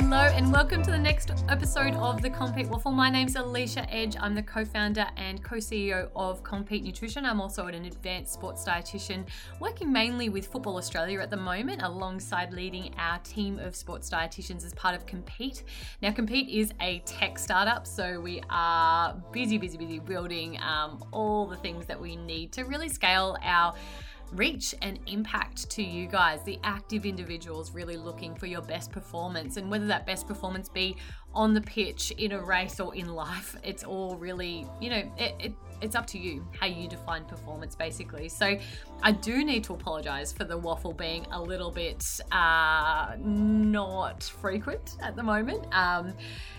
Hello, and welcome to the next episode of the Compeat Waffle. My name's Alicia Edge. I'm the co founder and co CEO of Compeat Nutrition. I'm also an advanced sports dietitian working mainly with Football Australia at the moment, alongside leading our team of sports dietitians as part of Compeat. Now, Compeat is a tech startup, so we are busy, busy, busy building um, all the things that we need to really scale our reach and impact to you guys, the active individuals really looking for your best performance. And whether that best performance be on the pitch, in a race, or in life, it's all really, you know, it, it, it's up to you how you define performance basically. So I do need to apologize for the waffle being a little bit uh, not frequent at the moment. Um,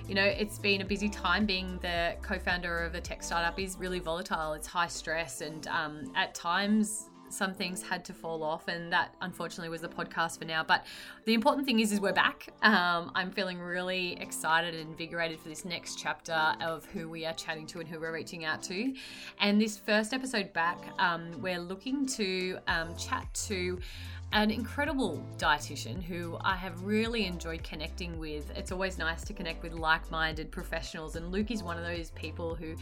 you know, it's been a busy time being the co founder of a tech startup is really volatile. It's high stress and um, at times some things had to fall off, and that unfortunately was the podcast for now. But the important thing is, is we're back. Um, I'm feeling really excited and invigorated for this next chapter of who we are chatting to and who we're reaching out to. And this first episode back, um, we're looking to um, chat to an incredible dietitian who I have really enjoyed connecting with. It's always nice to connect with like minded professionals, and Luke is one of those people who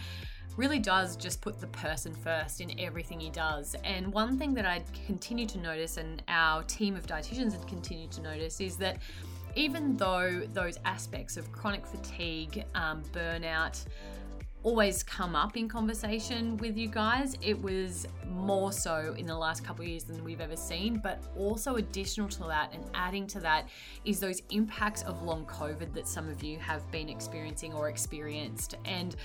really does just put the person first in everything he does. And one thing that I continue to notice, and our team of dietitians have continued to notice, is that even though those aspects of chronic fatigue, um, burnout, always come up in conversation with you guys. It was more so in the last couple of years than we've ever seen, but also additional to that and adding to that is those impacts of long COVID that some of you have been experiencing or experienced. And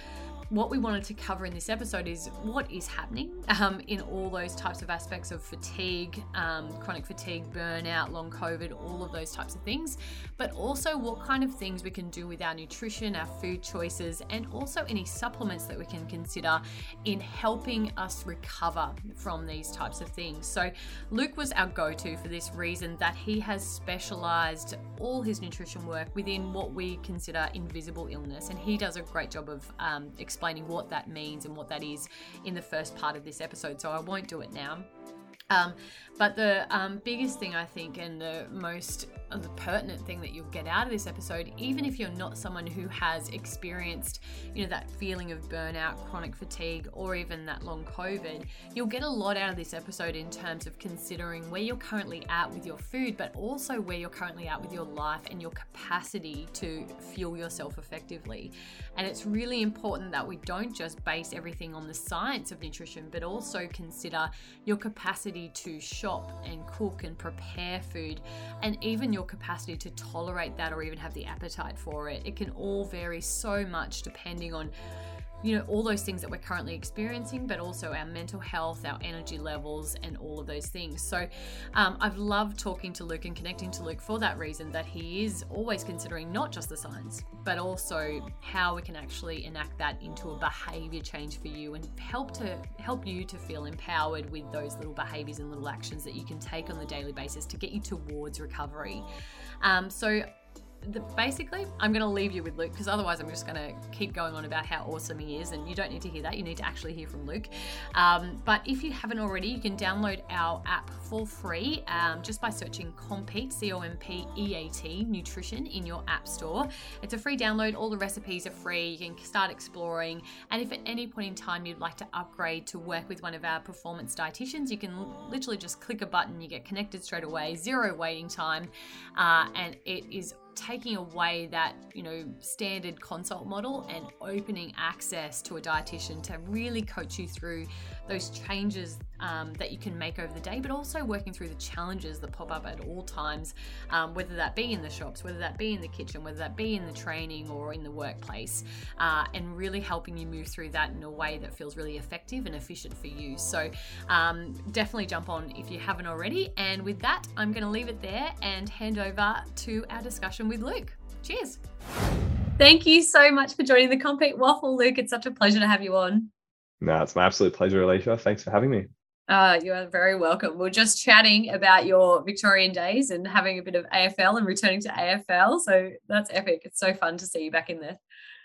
what we wanted to cover in this episode is what is happening um, in all those types of aspects of fatigue, um, chronic fatigue, burnout, long COVID, all of those types of things, but also what kind of things we can do with our nutrition, our food choices, and also any supplements that we can consider in helping us recover from these types of things. So, Luke was our go to for this reason that he has specialized all his nutrition work within what we consider invisible illness, and he does a great job of um, explaining explaining what that means and what that is in the first part of this episode, so I won't do it now. Um, but the um, biggest thing I think, and the most the pertinent thing that you'll get out of this episode, even if you're not someone who has experienced, you know, that feeling of burnout, chronic fatigue, or even that long COVID, you'll get a lot out of this episode in terms of considering where you're currently at with your food, but also where you're currently at with your life and your capacity to fuel yourself effectively. And it's really important that we don't just base everything on the science of nutrition, but also consider your capacity to shop and cook and prepare food, and even your capacity to tolerate that or even have the appetite for it. It can all vary so much depending on you know, all those things that we're currently experiencing, but also our mental health, our energy levels, and all of those things. So, um, I've loved talking to Luke and connecting to Luke for that reason that he is always considering not just the science, but also how we can actually enact that into a behavior change for you and help to help you to feel empowered with those little behaviors and little actions that you can take on the daily basis to get you towards recovery. Um, so the, basically, I'm going to leave you with Luke because otherwise, I'm just going to keep going on about how awesome he is. And you don't need to hear that. You need to actually hear from Luke. Um, but if you haven't already, you can download our app for free um, just by searching Compeat, C O M P E A T, Nutrition in your app store. It's a free download. All the recipes are free. You can start exploring. And if at any point in time you'd like to upgrade to work with one of our performance dietitians, you can literally just click a button. You get connected straight away, zero waiting time. Uh, and it is taking away that you know standard consult model and opening access to a dietitian to really coach you through those changes um, that you can make over the day, but also working through the challenges that pop up at all times, um, whether that be in the shops, whether that be in the kitchen, whether that be in the training or in the workplace, uh, and really helping you move through that in a way that feels really effective and efficient for you. So um, definitely jump on if you haven't already. And with that, I'm going to leave it there and hand over to our discussion with Luke. Cheers. Thank you so much for joining the Compeat Waffle, Luke. It's such a pleasure to have you on. No, it's my absolute pleasure, Alicia. Thanks for having me. Uh, you are very welcome. We're just chatting about your Victorian days and having a bit of AFL and returning to AFL. So that's epic. It's so fun to see you back in there.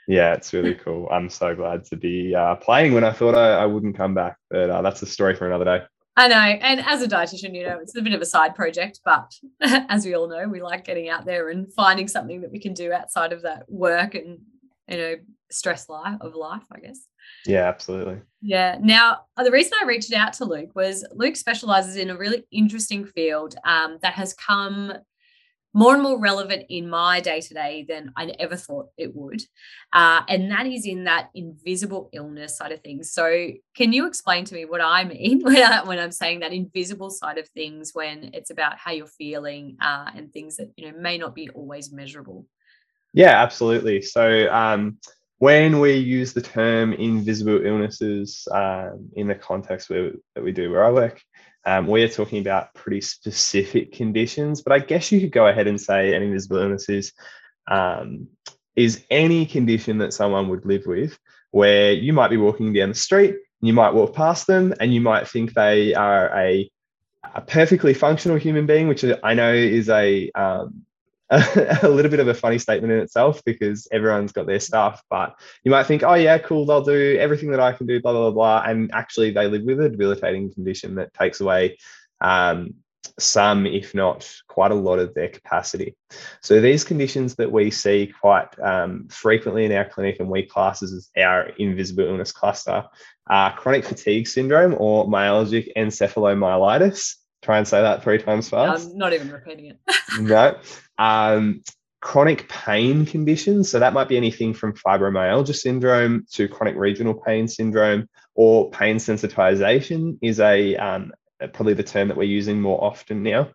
Yeah, it's really cool. I'm so glad to be uh, playing when I thought I, I, wouldn't come back, but uh, that's a story for another day. I know. And as a dietitian, you know, it's a bit of a side project, but as we all know, we like getting out there and finding something that we can do outside of that work and, you know, stress life of life, I guess. Yeah, absolutely. Yeah. Now, uh, the reason I reached out to Luke was Luke specializes in a really interesting field um, that has come more and more relevant in my day to day than I ever thought it would. Uh, and that is in that invisible illness side of things. So, can you explain to me what I mean when, I, when I'm saying that invisible side of things when it's about how you're feeling uh, and things that you know may not be always measurable? Yeah, absolutely. So, um, when we use the term invisible illnesses um, in the context where, that we do where I work, um, we are talking about pretty specific conditions, but I guess you could go ahead and say an invisible illness is, um, is any condition that someone would live with where you might be walking down the street, you might walk past them, and you might think they are a, a perfectly functional human being, which I know is a a little bit of a funny statement in itself because everyone's got their stuff, but you might think, oh yeah, cool, they'll do everything that I can do, blah blah blah, and actually they live with a debilitating condition that takes away um, some, if not quite a lot of their capacity. So these conditions that we see quite um, frequently in our clinic and we class as our invisible illness cluster are chronic fatigue syndrome or myalgic encephalomyelitis. Try and say that three times fast. I'm not even repeating it. no. Um, chronic pain conditions. So that might be anything from fibromyalgia syndrome to chronic regional pain syndrome, or pain sensitization is a um, probably the term that we're using more often now.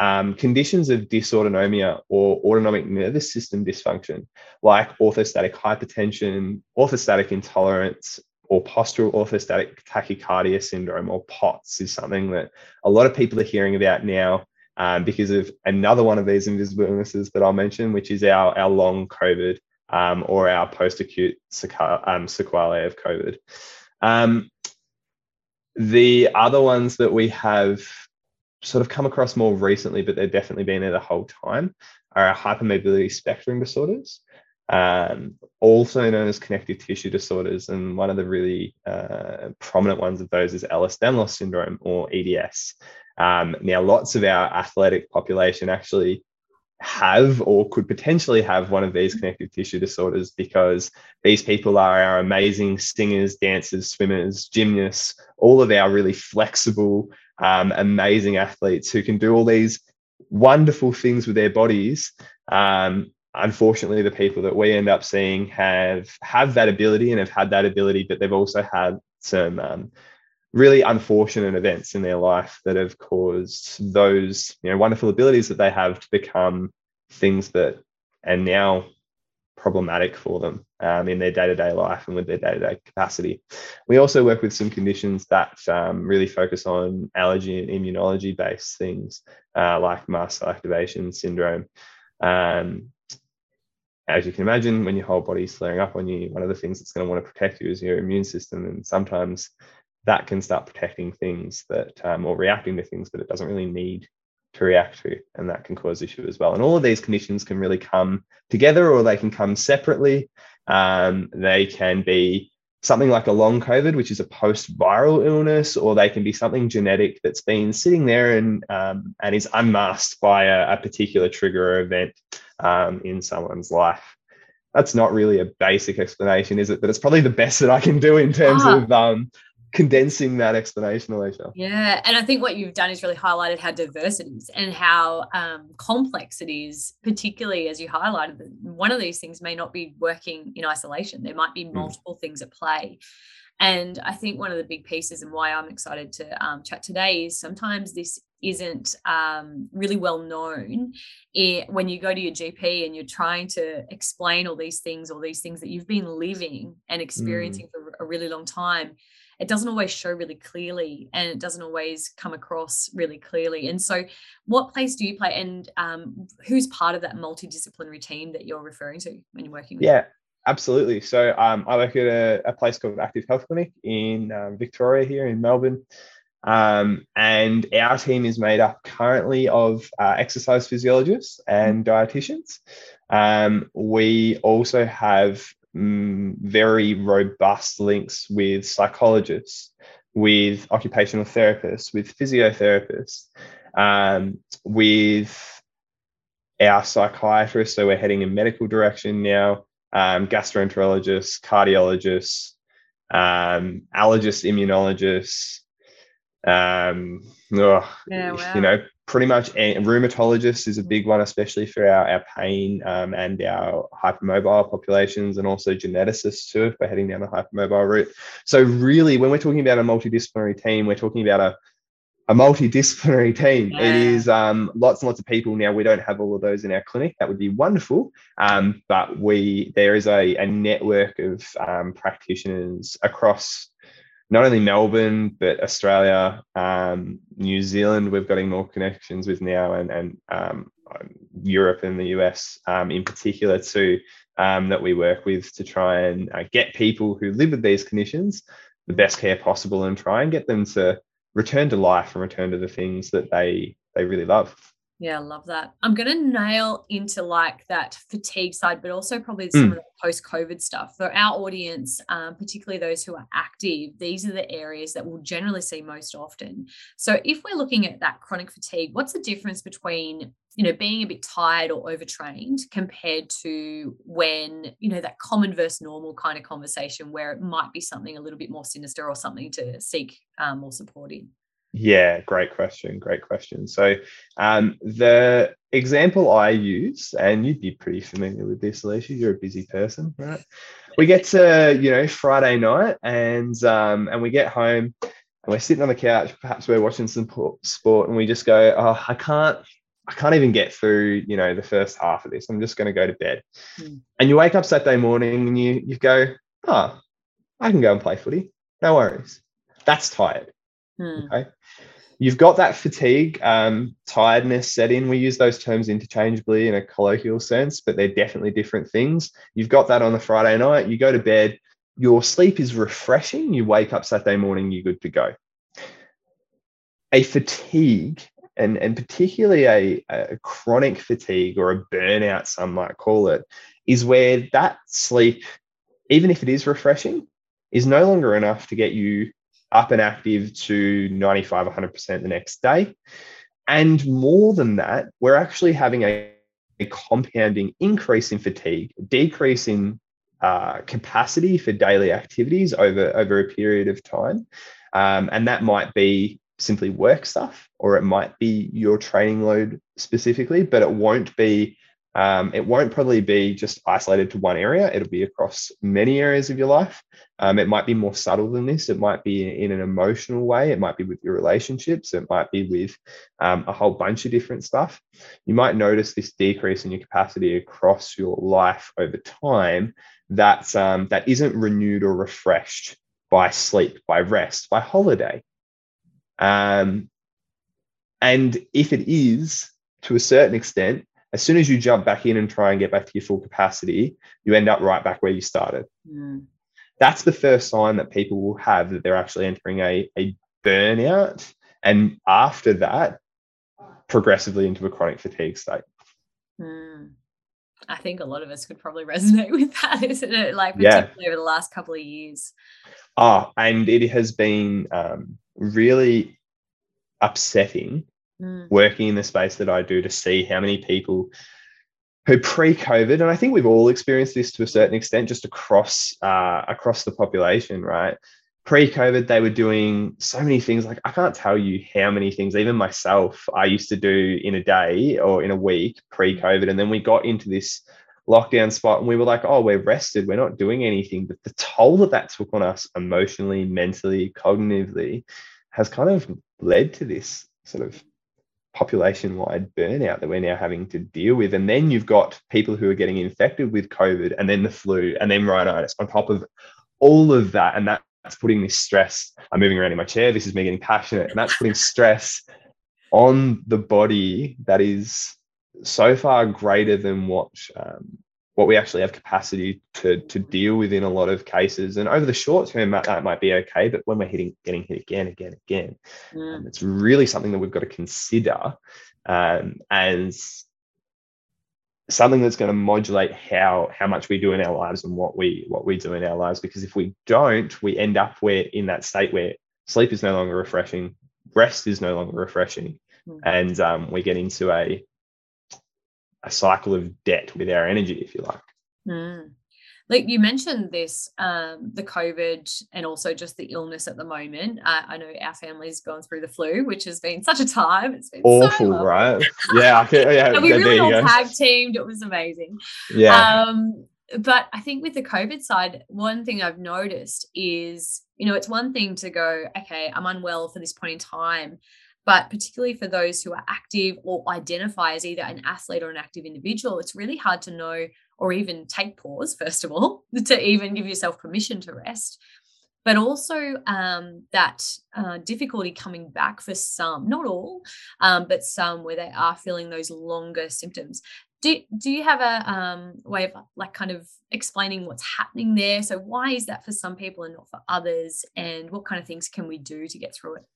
Um, conditions of dysautonomia or autonomic nervous system dysfunction, like orthostatic hypertension, orthostatic intolerance, or postural orthostatic tachycardia syndrome, or POTS, is something that a lot of people are hearing about now um, because of another one of these invisible illnesses that I'll mention, which is our, our long COVID um, or our post acute um, sequelae of COVID. Um, the other ones that we have sort of come across more recently, but they've definitely been there the whole time, are hypermobility spectrum disorders. Um, also known as connective tissue disorders. And one of the really uh, prominent ones of those is Ehlers-Danlos syndrome or EDS. Um, now, lots of our athletic population actually have or could potentially have one of these connective tissue disorders because these people are our amazing singers, dancers, swimmers, gymnasts, all of our really flexible, um, amazing athletes who can do all these wonderful things with their bodies. Um, unfortunately, the people that we end up seeing have have that ability and have had that ability, but they've also had some um, really unfortunate events in their life that have caused those you know wonderful abilities that they have to become things that are now problematic for them um, in their day-to-day life and with their day-to-day capacity. We also work with some conditions that um, really focus on allergy and immunology-based things uh, like mast activation syndrome. Um, as you can imagine, when your whole body's flaring up on you, one of the things that's going to want to protect you is your immune system. And sometimes that can start protecting things that um, or reacting to things that it doesn't really need to react to and that can cause issue as well and all of these conditions can really come together or they can come separately um, they can be something like a long covid which is a post-viral illness or they can be something genetic that's been sitting there and um, and is unmasked by a, a particular trigger or event um, in someone's life that's not really a basic explanation is it but it's probably the best that i can do in terms ah. of um, condensing that explanation, Alicia. Yeah. And I think what you've done is really highlighted how diverse it is and how um, complex it is, particularly as you highlighted that one of these things may not be working in isolation. There might be hmm. multiple mm. things at play. And I think one of the big pieces and why I'm excited to um, chat today is sometimes this isn't um, really well known it, when you go to your GP and you're trying to explain all these things, all these things that you've been living and experiencing mm. for a really long time it doesn't always show really clearly and it doesn't always come across really clearly. And so, what place do you play and um, who's part of that multidisciplinary team that you're referring to when you're working with? Yeah. Absolutely. So um, I work at a, a, place called Active Health Clinic in um, Victoria here in Melbourne. Um, and our team is made up currently of uh, exercise physiologists and dietitians. Um, we also have mm, very robust links with psychologists with occupational therapists, with physiotherapists, um, with our psychiatrists. So we're heading in medical direction now, um, gastroenterologists, cardiologists, um, allergists, immunologists, um, oh, yeah, wow. you know, pretty much and rheumatologist is a big one, especially for our, our pain um, and our hypermobile populations, and also geneticists too, if we're heading down the hypermobile route. So, really, when we're talking about a multidisciplinary team, we're talking about a a multidisciplinary team. Yeah. It is um, lots and lots of people. Now we don't have all of those in our clinic. That would be wonderful. Um, but we there is a, a network of um, practitioners across not only Melbourne, but Australia, um, New Zealand, we've got more connections with now, and, and um, Europe and the US um, in particular, too, um, that we work with to try and uh, get people who live with these conditions the best care possible and try and get them to return to life and return to the things that they they really love. Yeah, I love that. I'm going to nail into like that fatigue side, but also probably some mm. of the post COVID stuff. For our audience, um, particularly those who are active, these are the areas that we'll generally see most often. So if we're looking at that chronic fatigue, what's the difference between you know being a bit tired or overtrained compared to when you know that common versus normal kind of conversation where it might be something a little bit more sinister or something to seek um, more support in yeah, great question. Great question. So, um, the example I use, and you'd be pretty familiar with this, Alicia. You're a busy person, right? We get to you know Friday night, and um, and we get home, and we're sitting on the couch. Perhaps we're watching some sport, and we just go, "Oh, I can't." I can't even get through, you know, the first half of this. I'm just going to go to bed. Mm. And you wake up Saturday morning and you you go, oh, I can go and play footy. No worries. That's tired. Mm. Okay. You've got that fatigue, um, tiredness set in. We use those terms interchangeably in a colloquial sense, but they're definitely different things. You've got that on the Friday night. You go to bed. Your sleep is refreshing. You wake up Saturday morning. You're good to go. A fatigue, and, and particularly a, a chronic fatigue or a burnout, some might call it, is where that sleep, even if it is refreshing, is no longer enough to get you up and active to 95, 100% the next day. And more than that, we're actually having a, a compounding increase in fatigue, decrease in uh, capacity for daily activities over, over a period of time. Um, and that might be simply work stuff, or it might be your training load specifically, but it won't be um, it won't probably be just isolated to one area. It'll be across many areas of your life. Um, it might be more subtle than this. It might be in an emotional way. It might be with your relationships. It might be with um, a whole bunch of different stuff. You might notice this decrease in your capacity across your life over time that's, um, that isn't renewed or refreshed by sleep, by rest, by holiday. Um, and if it is, to a certain extent, as soon as you jump back in and try and get back to your full capacity, you end up right back where you started. Mm. That's the first sign that people will have that they're actually entering a, a burnout. And after that, progressively into a chronic fatigue state. Mm. I think a lot of us could probably resonate with that, isn't it? Like, particularly yeah. over the last couple of years. Ah, and it has been um, really upsetting mm. working in the space that I do to see how many people who pre-COVID, and I think we've all experienced this to a certain extent, just across uh, across the population, right? Pre-COVID, they were doing so many things. Like I can't tell you how many things, even myself, I used to do in a day or in a week pre-COVID, and then we got into this lockdown spot and we were like oh we're rested we're not doing anything but the toll that that took on us emotionally mentally cognitively has kind of led to this sort of population wide burnout that we're now having to deal with. And then you've got people who are getting infected with COVID and then the flu and then rhinitis on top of all of that. And that's putting this stress. I'm moving around in my chair. This is me getting passionate. And that's putting stress on the body that is so far greater than what um, what we actually have capacity to to deal with in a lot of cases. And over the short term, that, that might be okay, but when we're hitting getting hit again, again, again, mm. um, it's really something that we've got to consider um, as something that's going to modulate how how much we do in our lives and what we what we do in our lives. Because if we don't, we end up where in that state where sleep is no longer refreshing, rest is no longer refreshing, mm. and um, we get into a a cycle of debt with our energy, if you like. Mm. Like you mentioned this, um, the COVID and also just the illness at the moment. Uh, I know our family's gone through the flu, which has been such a time. It's been awful, so right? Yeah, okay, yeah. and we really all tag teamed. It was amazing. Yeah. Um, but I think with the COVID side, one thing I've noticed is, you know, it's one thing to go, okay, I'm unwell for this point in time. But particularly for those who are active or identify as either an athlete or an active individual, it's really hard to know or even take pause, first of all, to even give yourself permission to rest. But also um, that uh, difficulty coming back for some, not all, um, but some where they are feeling those longer symptoms. Do, do you have a um, way of like kind of explaining what's happening there? So why is that for some people and not for others? And what kind of things can we do to get through it?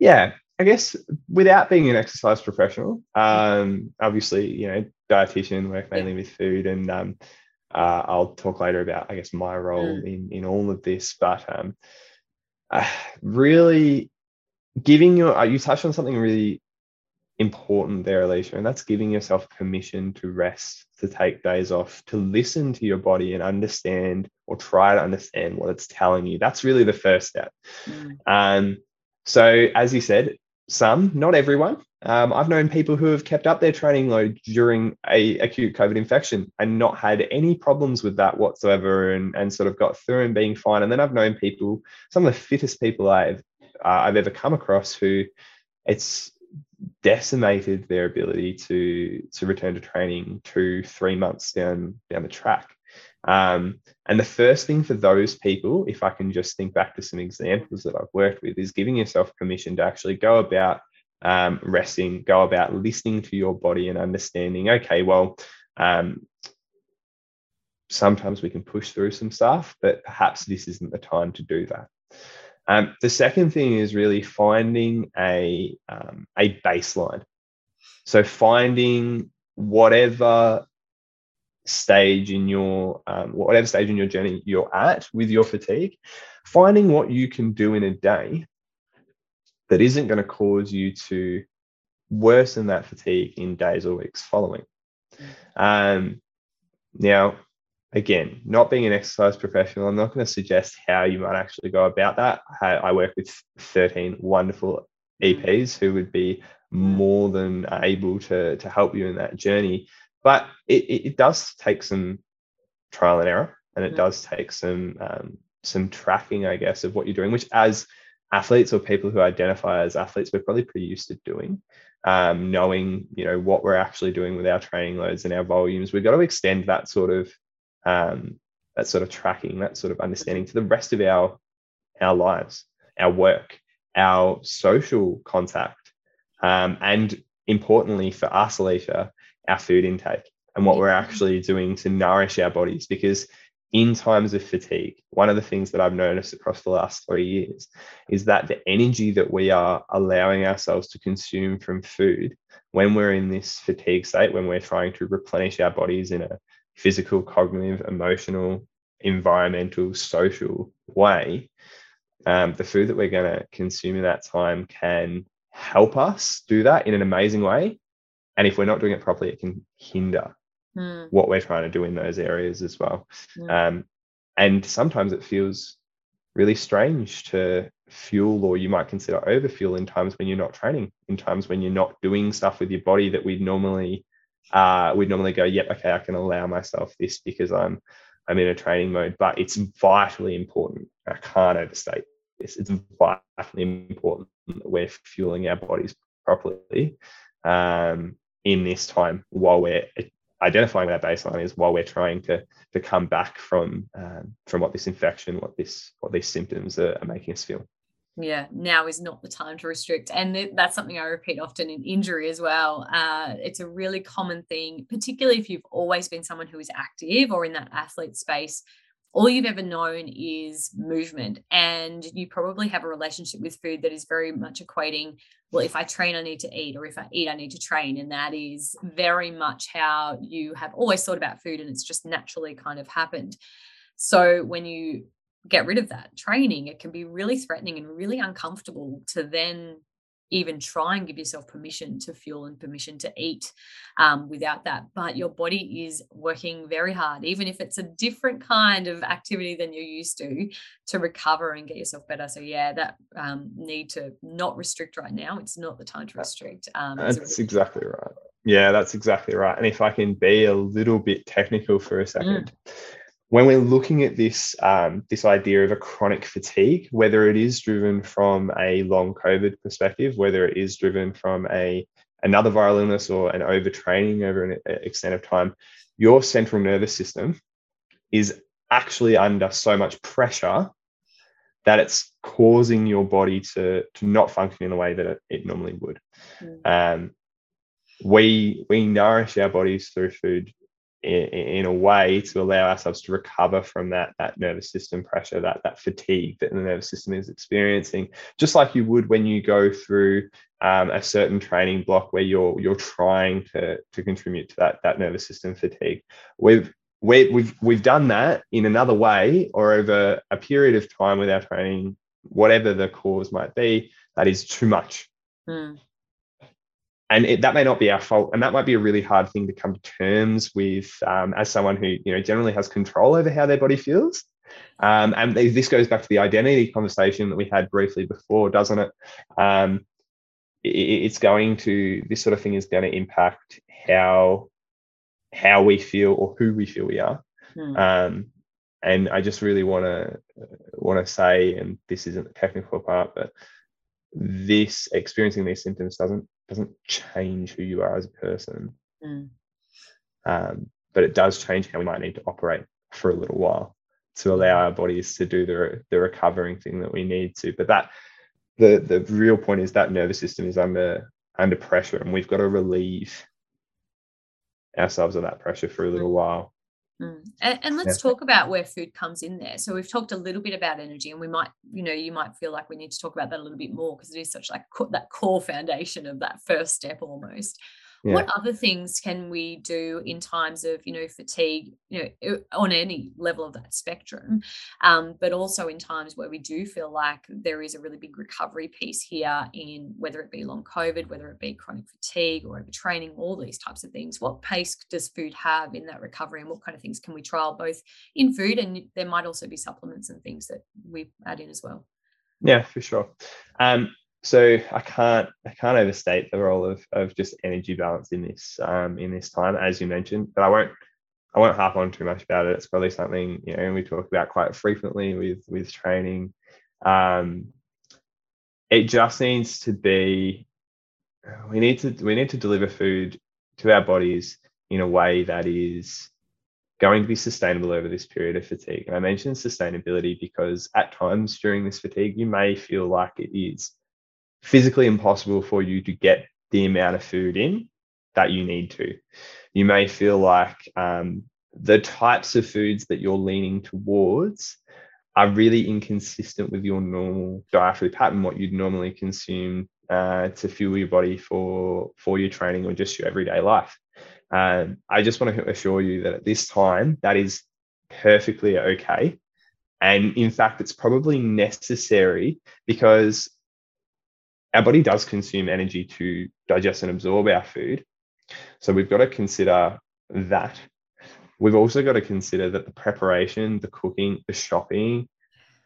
Yeah, I guess without being an exercise professional, um, obviously, you know, dietitian, work mainly with food, and um, uh, I'll talk later about, I guess, my role mm. in in all of this. But um, uh, really, giving your uh, you touched on something really important there, Alicia, and that's giving yourself permission to rest, to take days off, to listen to your body and understand or try to understand what it's telling you. That's really the first step. Mm. Um, so, as you said, some, not everyone. Um, I've known people who have kept up their training load during a acute COVID infection and not had any problems with that whatsoever, and, and sort of got through and being fine. And then I've known people, some of the fittest people I've uh, I've ever come across, who it's decimated their ability to to return to training two three months down down the track. Um, and the first thing for those people, if I can just think back to some examples that I've worked with, is giving yourself permission to actually go about um, resting, go about listening to your body and understanding, okay, well, um, sometimes we can push through some stuff, but perhaps this isn't the time to do that. Um, the second thing is really finding a, um, a baseline. So finding whatever stage in your um, whatever stage in your journey you're at with your fatigue finding what you can do in a day that isn't going to cause you to worsen that fatigue in days or weeks following. Um, now again not being an exercise professional i'm not going to suggest how you might actually go about that. I, I work with 13 wonderful eps who would be more than able to to help you in that journey but it, it, does take some trial and error and it mm. does take some um, some tracking i guess of what you're doing which as athletes or people who identify as athletes we're probably pretty used to doing um, knowing you know what we're actually doing with our training loads and our volumes we've got to extend that sort of um, that sort of tracking that sort of understanding to the rest of our our lives our work our social contact um, and importantly for us alicia our food intake and what we're actually doing to nourish our bodies. Because in times of fatigue, one of the things that I've noticed across the last three years is that the energy that we are allowing ourselves to consume from food when we're in this fatigue state, when we're trying to replenish our bodies in a physical, cognitive, emotional, environmental, social way, um, the food that we're going to consume in that time can help us do that in an amazing way and if we're not doing it properly it can hinder mm. what we're trying to do in those areas as well. Mm. um, and sometimes it feels really strange to fuel or you might consider overfuel in times when you're not training in times when you're not doing stuff with your body that we'd normally uh, we'd normally go yep okay i can allow myself this because i'm i'm in a training mode. But it's vitally important. I can't overstate this. It's vitally important that we're fueling our bodies properly. Um, in this time while we're identifying that baseline is while we're trying to to come back from um, from what this infection, what this what these symptoms are, are, making us feel. Yeah, now is not the time to restrict, and that's something I repeat often in injury as well. Uh, it's a really common thing, particularly if you've always been someone who is active or in that athlete space all you've ever known is movement and you probably have a relationship with food that is very much equating well if i train i need to eat or if i eat i need to train. And that is very much how you have always thought about food and it's just naturally kind of happened. So when you get rid of that training, it can be really threatening and really uncomfortable to then even try and give yourself permission to fuel and permission to eat um, without that. But your body is working very hard, even if it's a different kind of activity than you're used to, to recover and get yourself better. So, yeah, that um, need to not restrict right now. It's not the time to restrict. Um, that's really exactly right. Yeah, that's exactly right. And if I can be a little bit technical for a second, mm when we're looking at this um, this idea of a chronic fatigue, whether it is driven from a long COVID perspective, whether it is driven from a another viral illness or an overtraining over an extent of time, your central nervous system is actually under so much pressure that it's causing your body to to not function in the way that it, it normally would. Mm. Um, we we nourish our bodies through food in, a way to allow ourselves to recover from that that nervous system pressure that that fatigue that the nervous system is experiencing. Just like you would when you go through um, a certain training block where you're you're trying to to contribute to that that nervous system fatigue. We've we, we've we've done that in another way or over a period of time with our training whatever the cause might be that is too much. Mm and it, that may not be our fault and that might be a really hard thing to come to terms with um, as someone who you know generally has control over how their body feels um, and this goes back to the identity conversation that we had briefly before doesn't it? Um, it it's going to this sort of thing is going to impact how how we feel or who we feel we are hmm. and i just really want to want to say and this isn't the technical part but this experiencing these symptoms doesn't doesn't change who you are as a person. Mm. Um, but it does change how we might need to operate for a little while to allow our bodies to do the, the recovering thing that we need to. But that the the real point is that nervous system is under under pressure and we've got to relieve ourselves of that pressure for a little mm. while Mm. And, and, let's yeah. talk about where food comes in there. So we've talked a little bit about energy, and we might, you know, you might feel like we need to talk about that a little bit more because it is such like co- that core foundation of that first step almost. Yeah. What other things can we do in times of, you know, fatigue, you know, on any level of that spectrum, um, but also in times where we do feel like there is a really big recovery piece here in whether it be long COVID, whether it be chronic fatigue or overtraining, all these types of things. What pace does food have in that recovery, and what kind of things can we trial both in food and there might also be supplements and things that we add in as well. Yeah, for sure. Um, so I can't I can't overstate the role of of just energy balance in this um, in this time, as you mentioned. But I won't I won't harp on too much about it. It's probably something you know we talk about quite frequently with with training. Um, it just needs to be we need to we need to deliver food to our bodies in a way that is going to be sustainable over this period of fatigue. And I mentioned sustainability because at times during this fatigue, you may feel like it is physically impossible for you to get the amount of food in that you need to. You may feel like um, the types of foods that you're leaning towards are really inconsistent with your normal dietary pattern, what you'd normally consume uh, to fuel your body for for your training or just your everyday life. Um, I just want to assure you that at this time, that is perfectly okay. And in fact, it's probably necessary because our body does consume energy to digest and absorb our food. So we've got to consider that. We've also got to consider that the preparation, the cooking, the shopping,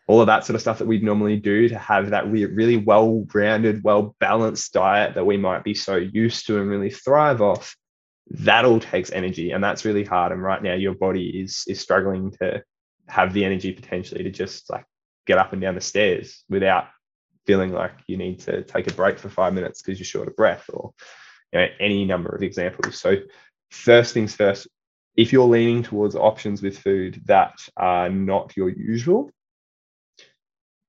all of that sort of stuff that we'd normally do to have that really, well rounded, well balanced diet that we might be so used to and really thrive off, that all takes energy. And that's really hard. And right now, your body is, is struggling to have the energy potentially to just like get up and down the stairs without feeling like you need to take a break for five minutes because you're short of breath or you know, any number of examples. So first things first, if you're leaning towards options with food that are not your usual,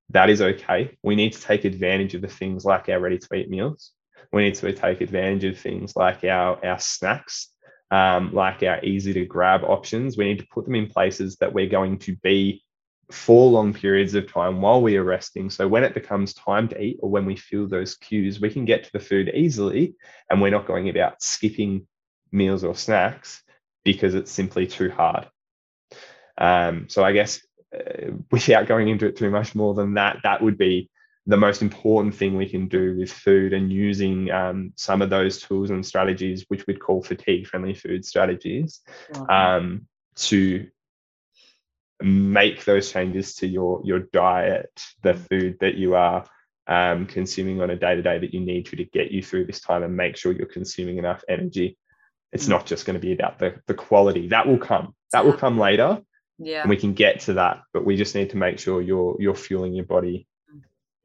that is okay. We need to take advantage of the things like our ready to eat meals. We need to take advantage of things like our, our snacks, um, like our easy to grab options. We need to put them in places that we're going to be for long periods of time while we are resting. So when it becomes time to eat or when we feel those cues, we can get to the food easily and we're not going about skipping meals or snacks because it's simply too hard. Um, so I guess uh, without going into it too much more than that, that would be the most important thing we can do with food and using um, some of those tools and strategies, which we'd call fatigue friendly food strategies, um, to make those changes to your your diet, the mm. food that you are um, consuming on a day to day that you need to to get you through this time, and make sure you're consuming enough energy. It's mm. not just going to be about the the quality that will come. That will come later. Yeah, and we can get to that, but we just need to make sure you're you're fueling your body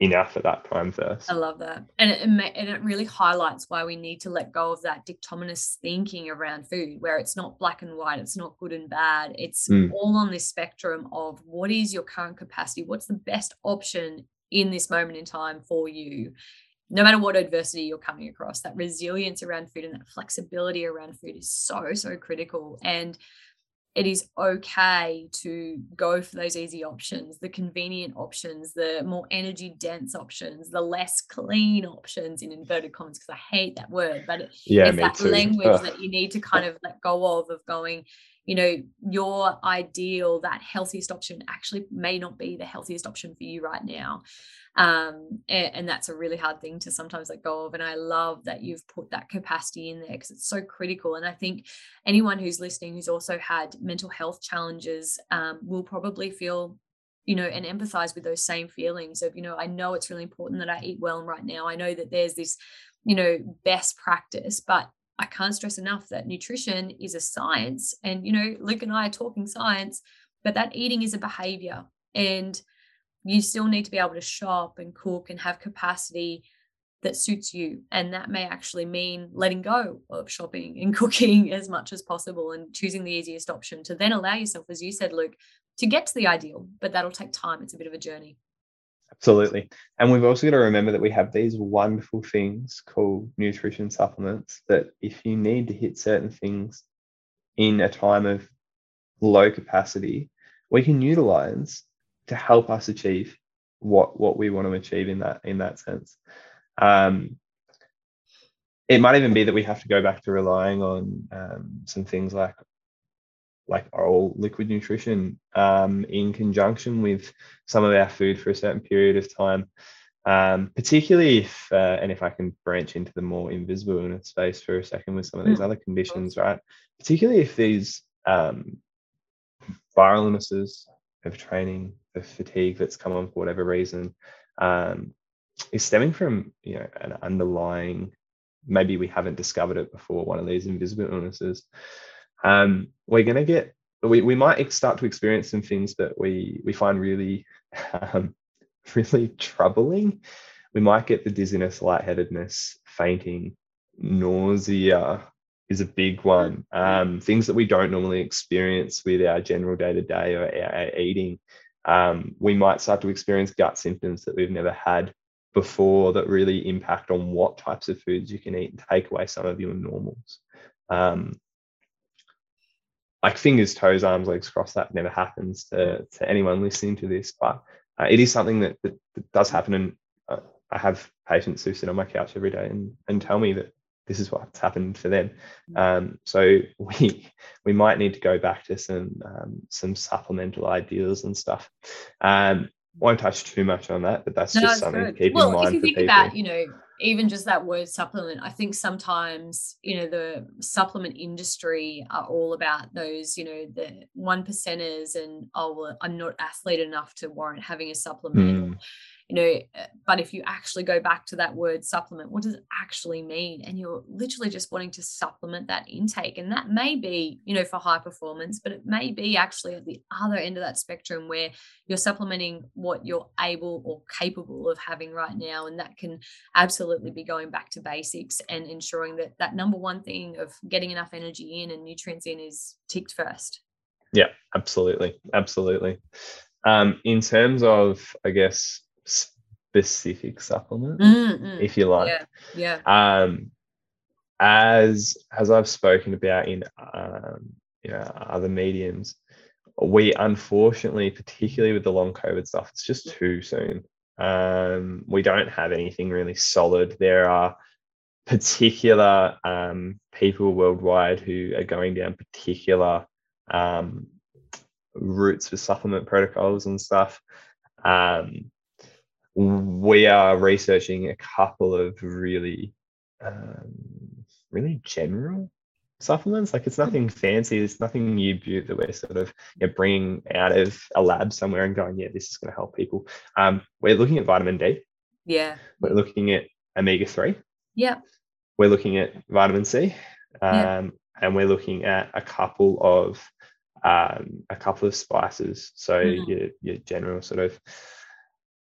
enough at that time first. I love that. And it, and it really highlights why we need to let go of that dichotomous thinking around food, where it's not black and white, it's not good and bad. It's mm. all on this spectrum of what is your current capacity? What's the best option in this moment in time for you? No matter what adversity you're coming across, that resilience around food and that flexibility around food is so, so critical. And it is okay to go for those easy options, the convenient options, the more energy dense options, the less clean options in inverted commas, because I hate that word, but it, yeah, it's that too. language that you need to kind of let go of, of going, you know, your ideal, that healthiest option actually may not be the healthiest option for you right now. Um, and, and, that's a really hard thing to sometimes let go of and i love that you've put that capacity in there because it's so critical and i think anyone who's listening who's also had mental health challenges um, will probably feel you know and empathize with those same feelings of you know i know it's really important that i eat well right now. I know that there's this you know best practice but i can't stress enough that nutrition is a science and you know luke and i are talking science but that eating is a behavior and you still need to be able to shop and cook and have capacity that suits you. And that may actually mean letting go of shopping and cooking as much as possible and choosing the easiest option to then allow yourself, as you said, Luke, to get to the ideal. But that'll take time. It's a bit of a journey. Absolutely. And we've also got to remember that we have these wonderful things called nutrition supplements that if you need to hit certain things in a time of low capacity, we can utilize to help us achieve what what we want to achieve in that in that sense. Um, it might even be that we have to go back to relying on um, some things like like oral liquid nutrition um, in conjunction with some of our food for a certain period of time. Um, particularly if, uh, and if I can branch into the more invisible in space for a second with some of these mm. other conditions, right? Particularly if these um, viral illnesses of training, the fatigue that's come on for whatever reason, um, is stemming from you know an underlying maybe we haven't discovered it before one of these invisible illnesses. Um, we're going to get we, we might start to experience some things that we we find really um, really troubling. We might get the dizziness, lightheadedness, fainting, nausea, is a big one. Um, things that we don't normally experience with our general day to day or our eating. Um, we might start to experience gut symptoms that we've never had before that really impact on what types of foods you can eat and take away some of your normals. Um, like fingers, toes, arms, legs crossed, that never happens to, to anyone listening to this, but uh, it is something that, that, that does happen. And uh, I have patients who sit on my couch every day and, and tell me that this is what's happened for them. Mm. Um, so we we might need to go back to some um, some supplemental ideas and stuff. Um, won't touch too much on that, but that's no, just something good. to keep well, in mind. If you think people. about, you know, even just that word supplement, I think sometimes, you know, the supplement industry are all about those, you know, the one percenters and oh well, I'm not athlete enough to warrant having a supplement. Mm you know uh, but if you actually go back to that word supplement what does it actually mean? And you're literally just wanting to supplement that intake. And that may be you know for high performance but it may be actually at the other end of that spectrum where you're supplementing what you're able or capable of having right now. And that can absolutely be going back to basics and ensuring that that number one thing of getting enough energy in and nutrients in is ticked first. Yeah absolutely. Absolutely. Um, in terms of i guess specific supplement, mm-hmm. if you like. Yeah. yeah. Um, as as I've spoken about in um, you know other mediums, we unfortunately, particularly with the long COVID stuff, it's just too soon. Um, we don't have anything really solid. There are particular um, people worldwide who are going down particular um, routes for supplement protocols and stuff. Um, we are researching a couple of really, um, really general supplements. Like it's nothing fancy. It's nothing new that we're sort of you know, bringing out of a lab somewhere and going, yeah, this is going to help people. Um, we're looking at vitamin D. Yeah. We're looking at omega three. Yeah. We're looking at vitamin C. Um, yeah. And we're looking at a couple of um, a couple of spices. So mm-hmm. your your general sort of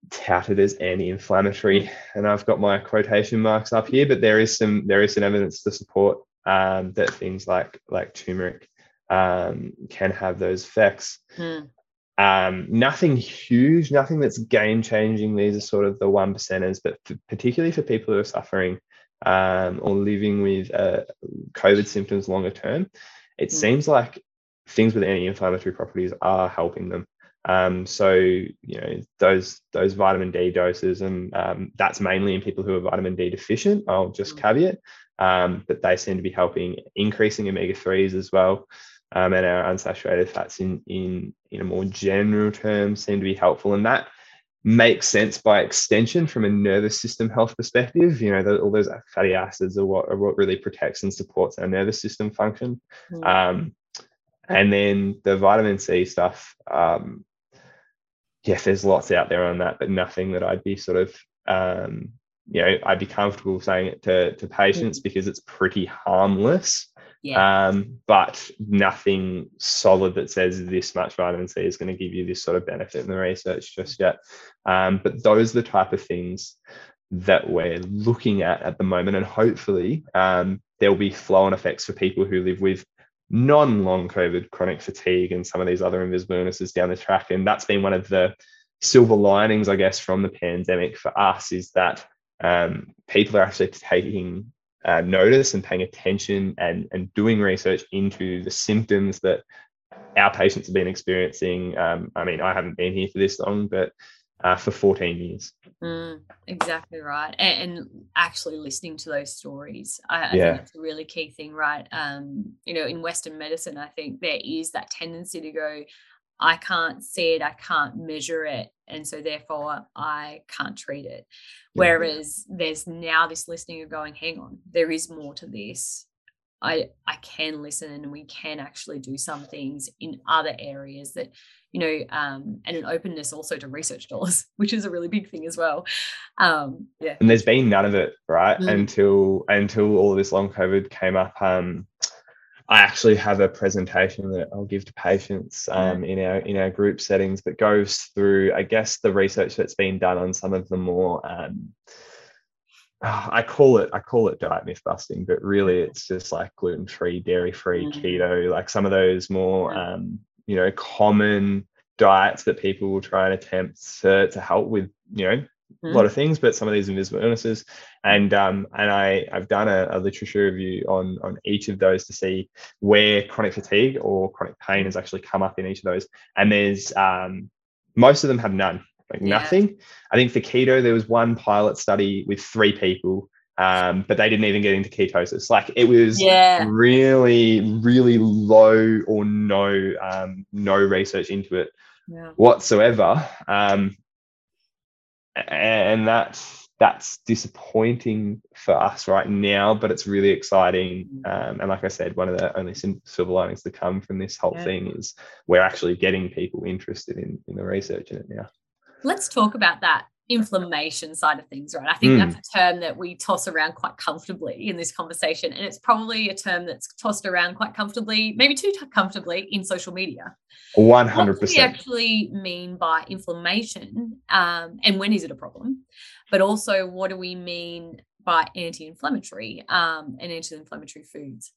touted as anti-inflammatory, mm. and I've got my quotation marks up here, but there is some there is some evidence to support um, that things like like turmeric um, can have those effects. Mm. Um, nothing huge, nothing that's game changing. These are sort of the one percenters, but for, particularly for people who are suffering um, or living with uh, COVID symptoms longer term, it mm. seems like things with anti-inflammatory properties are helping them. Um, so you know those those vitamin D doses, and um, that's mainly in people who are vitamin D deficient. I'll just mm. caveat, um, but they seem to be helping increasing omega threes as well, um, and our unsaturated fats in in in a more general term seem to be helpful, and that makes sense by extension from a nervous system health perspective. You know, the, all those fatty acids are what are what really protects and supports our nervous system function. Mm. and then the vitamin C stuff. Um, yeah, there's lots out there on that, but nothing that I'd be sort of, um, you know, I'd be comfortable saying it to, to patients mm. because it's pretty harmless. Yeah. Um, but nothing solid that says this much vitamin C is going to give you this sort of benefit in the research just yet. Um, but those are the type of things that we're looking at at the moment, and hopefully um, there'll be flow and effects for people who live with non-long COVID chronic fatigue and some of these other invisible illnesses down the track. And that's been one of the silver linings, I guess, from the pandemic for us is that um, people are actually taking uh, notice and paying attention and, and doing research into the symptoms that our patients have been experiencing. Um, I mean, I haven't been here for this long, but uh, for 14 years. Mm, exactly right. And, and, actually listening to those stories, I, I yeah. think it's a really key thing, right? Um, you know, in Western medicine, I think there is that tendency to go, I can't see it, I can't measure it, and so therefore I can't treat it. Yeah. Whereas there's now this listening of going, hang on, there is more to this. I I can listen and we can actually do some things in other areas that you know um, and an openness also to research dollars which is a really big thing as well. Um, yeah. And there's been none of it right mm. until until all this long covid came up. Um, I actually have a presentation that I'll give to patients um, in our in our group settings that goes through, I guess, the research that's been done on some of the more um, I call it I call it diet myth busting, but really it's just like gluten free, dairy free, mm-hmm. keto, like some of those more um, you know common diets that people will try and attempt to, to help with you know mm-hmm. a lot of things, but some of these invisible illnesses. And um, and I I've done a, a, literature review on on each of those to see where chronic fatigue or chronic pain has actually come up in each of those. And there's um, most of them have none like yeah. nothing. I think for keto, there was one pilot study with three people, um, but they didn't even get into ketosis. Like it was yeah. really, really low or no, um, no research into it yeah. whatsoever. Um, and that's that's disappointing for us right now, but it's really exciting. Mm. Um, and like I said, one of the only silver linings to come from this whole yeah. thing is we're actually getting people interested in, in the research in it now let's talk about that inflammation side of things, right? I think mm. that's a term that we toss around quite comfortably in this conversation. And it's probably a term that's tossed around quite comfortably, maybe too comfortably in social media. 100%. What do we actually mean by inflammation? Um, and when is it a problem? But also, what do we mean by anti inflammatory um, and anti inflammatory foods?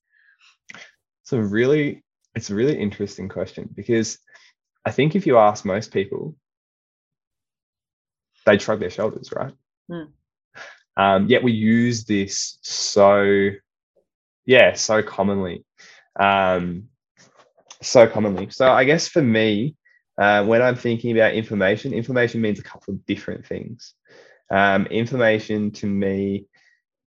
So, really, it's a really interesting question because I think if you ask most people, they'd shrug their shoulders, right? Mm. Um, yet we use this so, yeah, so commonly. Um, so commonly. So I guess for me, uh, when I'm thinking about inflammation, inflammation means a couple of different things. Um, inflammation to me,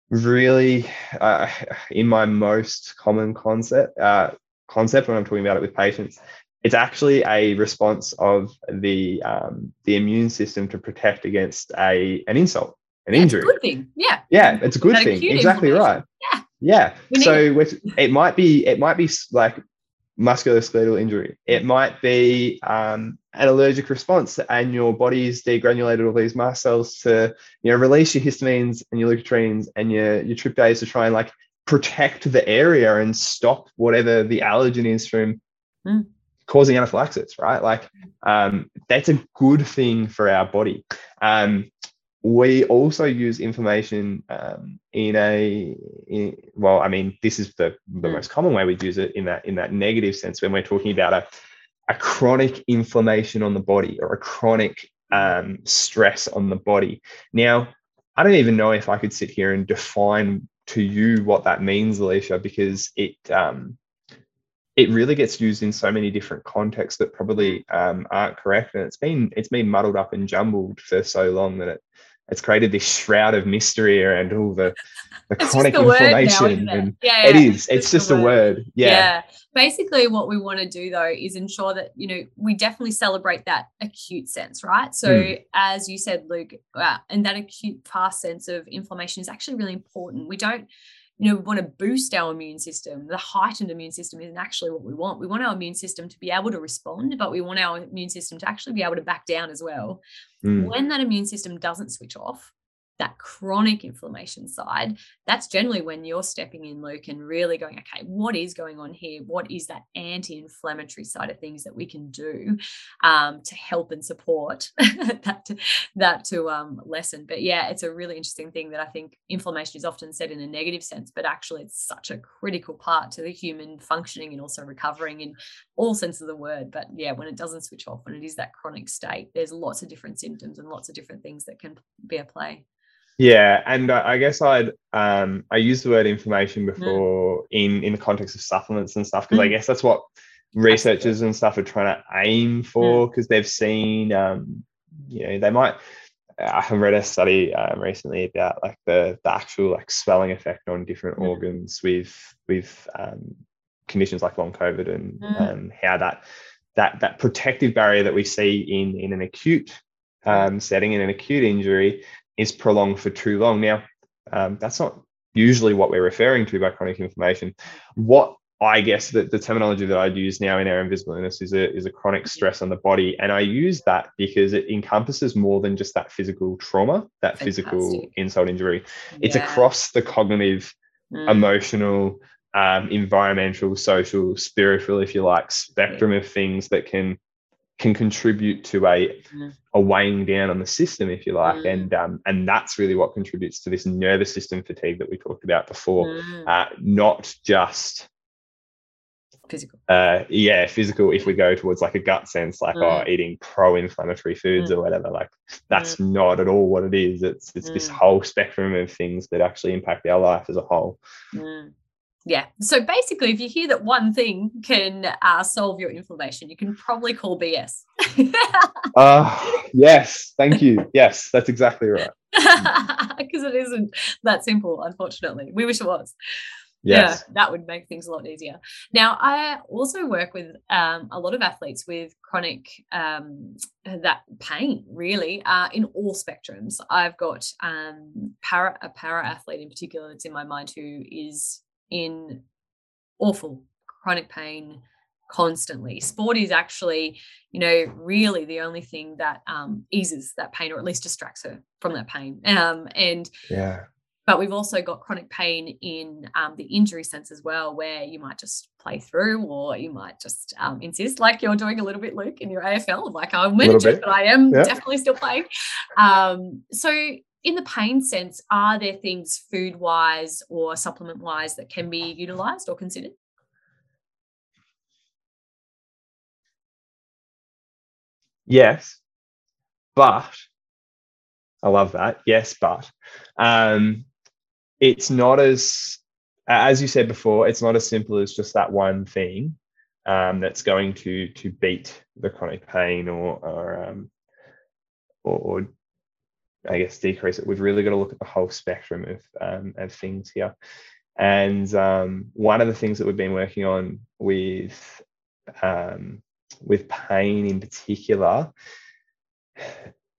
really, uh, in my most common concept, uh, concept when I'm talking about it with patients, it's actually a response of the um, the immune system to protect against a an insult, an Yeah, injury. good thing. Yeah. Yeah, it's a good thing. Exactly right. Yeah. Yeah. We So with it might be it might be like musculoskeletal injury. It might be um, an allergic response, and your body's degranulated all these mast cells to you know release your histamines and your leukotrienes and your your tryptase to try and like protect the area and stop whatever the allergen is from Mm. Causing anaphylaxis. Right? Like um, that's a good thing for our body. Um, we also use inflammation um, in a in, well i mean this is the the Mm. most common way we use it in that in that negative sense when we're talking about a, a chronic inflammation on the body or a chronic um, stress on the body now i don't even know if i could sit here and define to you what that means alicia because it um, it really gets used in so many different contexts that probably um, aren't correct and it's been it's been muddled up and jumbled for so long that it it's created this shroud of mystery around all the, the chronic word now, inflammation it? and Yeah, it yeah, is it's just a word yeah, Basically, what we want to do though is ensure that you know we definitely celebrate that acute sense, right? So, Mm. as you said, Luke, uh, and that acute fast sense of inflammation is actually really important. We don't, you know, we want to boost our immune system. The heightened immune system isn't actually what we want. We want our immune system to be able to respond, but we want our immune system to actually be able to back down as well Mm. when that immune system doesn't switch off that chronic inflammation side that's generally when you're stepping in luke and really going okay what is going on here what is that anti-inflammatory side of things that we can do um, to help and support that to, that to um, lessen but yeah it's a really interesting thing that i think inflammation is often said in a negative sense but actually it's such a critical part to the human functioning and also recovering in all sense of the word. But yeah, when it doesn't switch off, when it is that chronic state, there's lots of different symptoms and lots of different things that can be a play. Yeah, and I I guess I'd um, I used the word inflammation Mm. before in in the context of supplements and stuff because I Mm. guess that's what researchers and stuff are trying to aim Mm. for because they've seen um, you know they might I have read a study um, recently about like the the actual like swelling effect on different Mm. organs with with um, conditions like long COVID and Mm. um, how that that that protective barrier that we see in in an acute Mm. um, setting in an acute injury is prolonged for too long. Now, um, that's not usually what we're referring to by chronic inflammation. What I guess that the terminology that I'd use now in our invisible illness is a is a chronic stress on the body, and I use that because it encompasses more than just that physical trauma, that physical insult injury. It's Yeah. across the cognitive, Mm. emotional, um, environmental, social, spiritual, if you like, spectrum of things that can can contribute to a Mm. a weighing down on the system, if you like, Mm. and um, and that's really what contributes to this nervous system fatigue that we talked about before. Mm. Uh, not just Physical. uh, yeah, physical. If we go towards like a gut sense, like oh, Mm. eating pro-inflammatory foods or whatever, like that's not at all what it is. It's it's this Mm. whole spectrum of things that actually impact our life as a whole. Yeah. So basically, if you hear that one thing can uh, solve your inflammation, you can probably call BS. Uh, yes, thank you. Yes, that's exactly right. Because it isn't that simple, unfortunately. We wish it was. Yes. Yeah, that would make things a lot easier. Now, I also work with um, a lot of athletes with chronic um, that pain, really, uh, in all spectrums. I've got um, para a para athlete in particular that's in my mind who is in awful chronic pain constantly. Sport is actually, you know, really the only thing that um, eases that pain or at least distracts her from that pain. Um, and Yeah. but we've also got chronic pain in um, the injury sense as well, where you might just play through or you might just um, insist, like you're doing a little bit, Luke, in your AFL. Like I'm injured, but I am definitely still playing. Um, so, in the pain sense, are there things food wise or supplement wise that can be utilized or considered? Yes, but I love that. Yes, but um, it's not as as you said before. It's not as simple as just that one thing um, that's going to to beat the chronic pain or or, um, or or I guess decrease it. We've really got to look at the whole spectrum of um, of things here. And um, one of the things that we've been working on with um, with pain in particular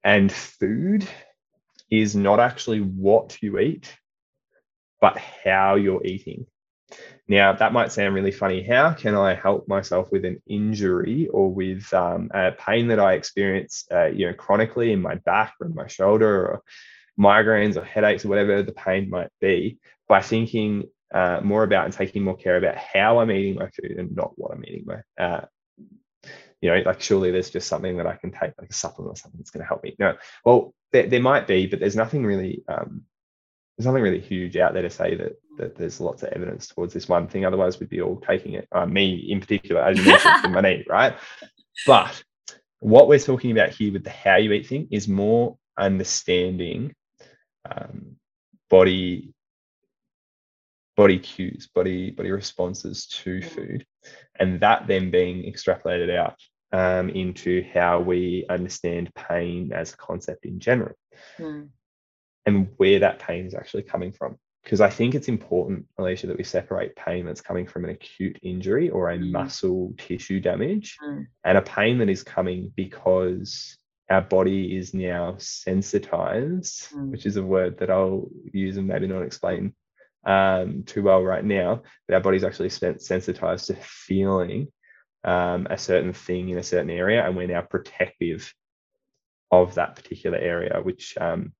and food is not actually what you eat, but how you're eating. Now, that might sound really funny. How can I help myself with an injury or with um, a pain that I experience, uh, you know, chronically in my back or in my shoulder or migraines or headaches or whatever the pain might be by thinking uh, more about and taking more care about how I'm eating my food and not what I'm eating. My, uh, you know, like surely there's just something that I can take, like a supplement or something that's going to help me. No, well, there, there might be, but there's nothing really, um, there's nothing really huge out there to say that that there's lots of evidence towards this one thing. Otherwise, we'd be all taking it. Uh, me in particular, as you mentioned, my knee, right? But what we're talking about here with the how you eat thing is more understanding um, body body cues, body body responses to food, and that then being extrapolated out um, into how we understand pain as a concept in general, mm. And where that pain is actually coming from. Because I think it's important, Alicia, that we separate pain that's coming from an acute injury or a mm. muscle tissue damage, mm. and a pain that is coming because our body is now sensitized, mm. which is a word that I'll use and maybe not explain um, too well right now, but our body's actually sensitized to feeling um, a certain thing in a certain area, and we're now protective of that particular area, which um,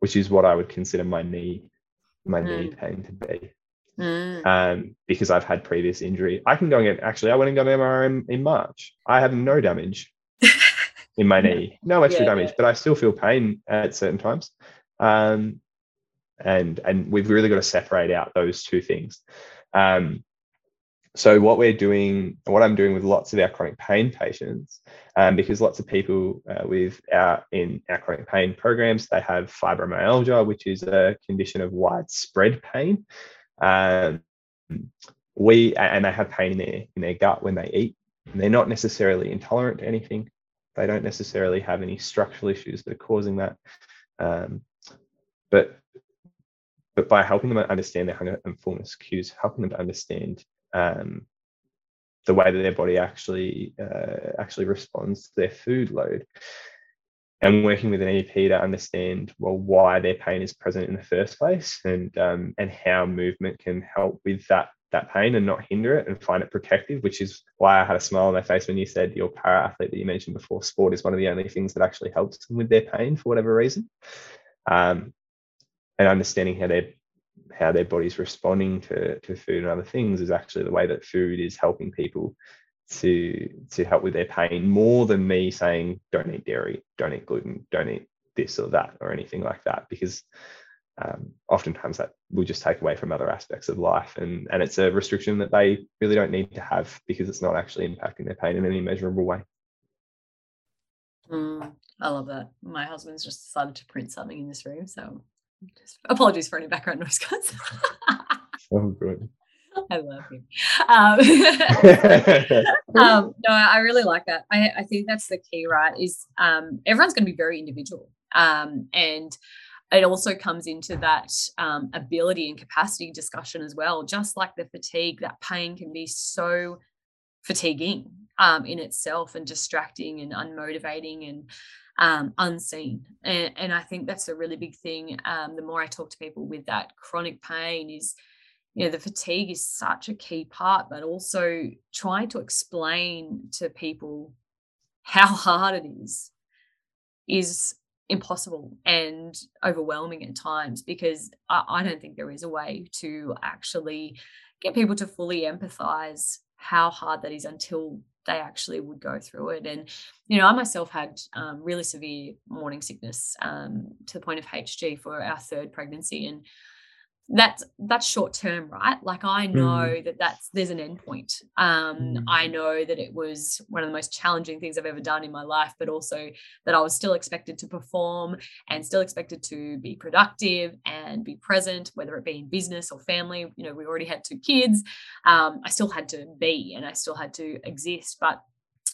which is what I would consider my knee my mm. knee pain to be. Mm. Um, because I've had previous injury. I can go and get actually I went and got an MRI in, in March. I have no damage in my knee, no extra yeah, damage, yeah. but I still feel pain at certain times. Um, and and we've really got to separate out those two things. Um, so what we're doing, what I'm doing with lots of our chronic pain patients, um, because lots of people uh, with our in our chronic pain programs, they have fibromyalgia, which is a condition of widespread pain. Um, we and they have pain in their in their gut when they eat. And they're not necessarily intolerant to anything. They don't necessarily have any structural issues that are causing that. Um, but but by helping them understand their hunger and fullness cues, helping them to understand um, the way that their body actually uh, actually responds to their food load, and working with an EP to understand well why their pain is present in the first place, and um, and how movement can help with that that pain and not hinder it and find it protective, which is why I had a smile on my face when you said your para athlete that you mentioned before, sport is one of the only things that actually helps them with their pain for whatever reason. Um, and understanding how their how their body's responding to, to food and other things is actually the way that food is helping people to to help with their pain more than me saying don't eat dairy, don't eat gluten, don't eat this or that or anything like that because um, oftentimes that will just take away from other aspects of life and and it's a restriction that they really don't need to have because it's not actually impacting their pain in any measurable way. Mm, I love that. My husband's just decided to print something in this room, so apologies for any background noise, guys. oh, good. I love you. Um, um, no, I really like that. I, I think that's the key, right? Is um, everyone's going to be very individual, um, and it also comes into that um, ability and capacity discussion as well. Just like the fatigue, that pain can be so fatiguing um, in itself and distracting and unmotivating and um, unseen. And, and, I think that's a really big thing. Um, the more I talk to people with that chronic pain, is you know the fatigue is such a key part, but also trying to explain to people how hard it is is impossible and overwhelming at times because I, I don't think there is a way to actually get people to fully empathize how hard that is until they actually would go through it. And, you know, I myself had um, really severe morning sickness um, to the point of HG for our third pregnancy. And that's that's short term right like i know mm. that that's there's an end point um mm. i know that it was one of the most challenging things i've ever done in my life but also that i was still expected to perform and still expected to be productive and be present whether it be in business or family you know we already had two kids um i still had to be and i still had to exist but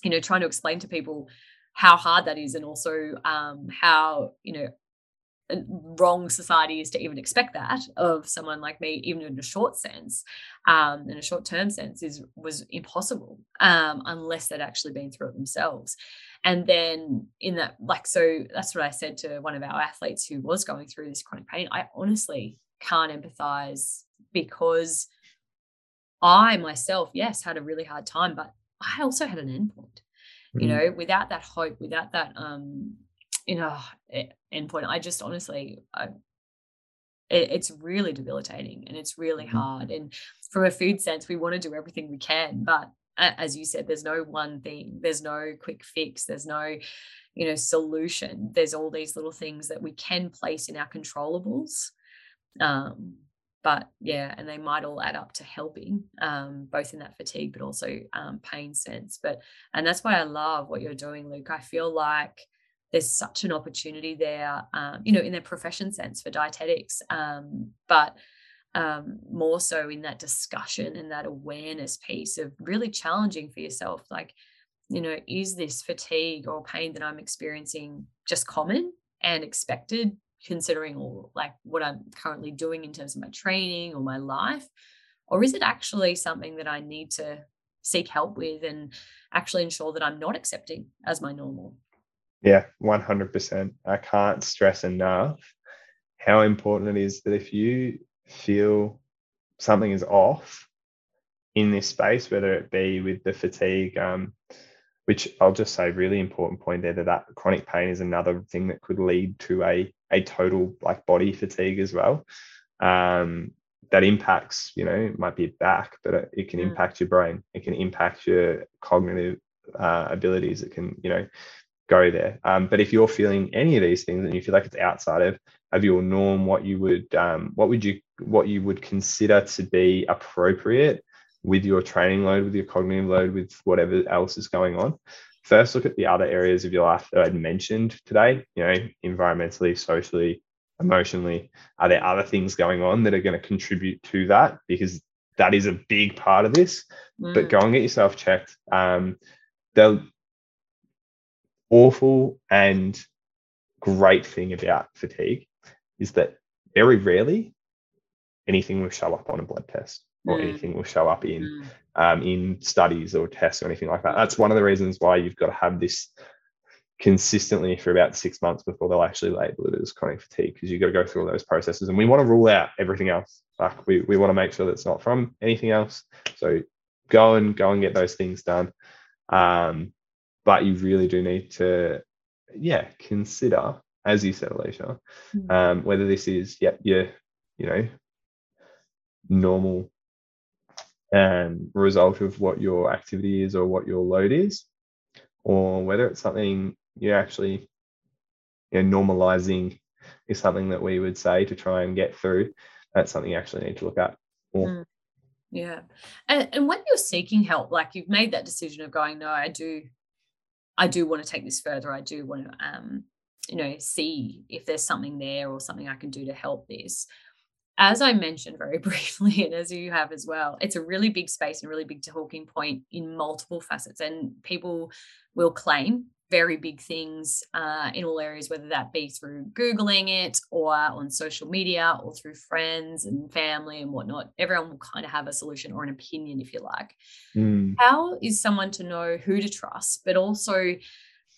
you know trying to explain to people how hard that is and also um how you know wrong society is to even expect that of someone like me, even in a short sense, um, in a short term sense, is was impossible um, unless they'd actually been through it themselves. And then in that, like, so that's what I said to one of our athletes who was going through this chronic pain. I honestly can't empathize because I myself, yes, had a really hard time, but I also had an endpoint. Mm-hmm. You know, without that hope, without that um you know endpoint i just honestly I, it, it's really debilitating and it's really mm-hmm. hard. And from a food sense we want to do everything we can but as you said there's no one thing there's no quick fix there's no you know solution. There's all these little things that we can place in our controllables um but yeah and they might all add up to helping um, both in that fatigue but also um, pain sense. But and that's why i love what you're doing luke. I feel like there's such an opportunity there, um, you know, in their profession sense for dietetics, um, but um, more so in that discussion and that awareness piece of really challenging for yourself. Like, you know, is this fatigue or pain that I'm experiencing just common and expected, considering all like what I'm currently doing in terms of my training or my life? Or is it actually something that I need to seek help with and actually ensure that I'm not accepting as my normal? Yeah, 100%. I can't stress enough how important it is that if you feel something is off in this space, whether it be with the fatigue, um, which I'll just say, really important point there that that chronic pain is another thing that could lead to a a total like body fatigue as well. Um, that impacts, you know, it might be back, but it, it can mm. impact your brain. It can impact your cognitive uh, abilities. It can, you know, go there. Um, but if you're feeling any of these things and you feel like it's outside of, of your norm, what you would um, what would you what you would consider to be appropriate with your training load, with your cognitive load, with whatever else is going on. First, look at the other areas of your life that I'd mentioned today. You know, environmentally, socially, emotionally. Are there other things going on that are going to contribute to that? Because that is a big part of this. Mm. But go and get yourself checked. Um, they'll awful and great thing about fatigue is that very rarely anything will show up on a blood test or mm. anything will show up in mm. um, in studies or tests or anything like that. That's one of the reasons why you've got to have this consistently for about six months before they'll actually label it as chronic fatigue because you've got to go through all those processes. And we want to rule out everything else. Like we, we want to make sure that it's not from anything else. So go and go and get those things done. Um, but you really do need to yeah consider as you said alicia mm. um, whether this is yeah your you know normal um, result of what your activity is or what your load is or whether it's something you're actually you know normalizing is something that we would say to try and get through that's something you actually need to look at more. Mm. Yeah. And, and when you're seeking help, like you've made that decision of going, no, I do I do want to take this further. I do want to, um, you know, see if there's something there or something I can do to help this. As I mentioned very briefly, and as you have as well, it's a really big space and really big talking point in multiple facets. And people will claim very big things uh, in all areas, whether that be through Googling it or on social media or through friends and family and whatnot. Everyone will kind of have a solution or an opinion, if you like. Mm. How is someone to know who to trust, but also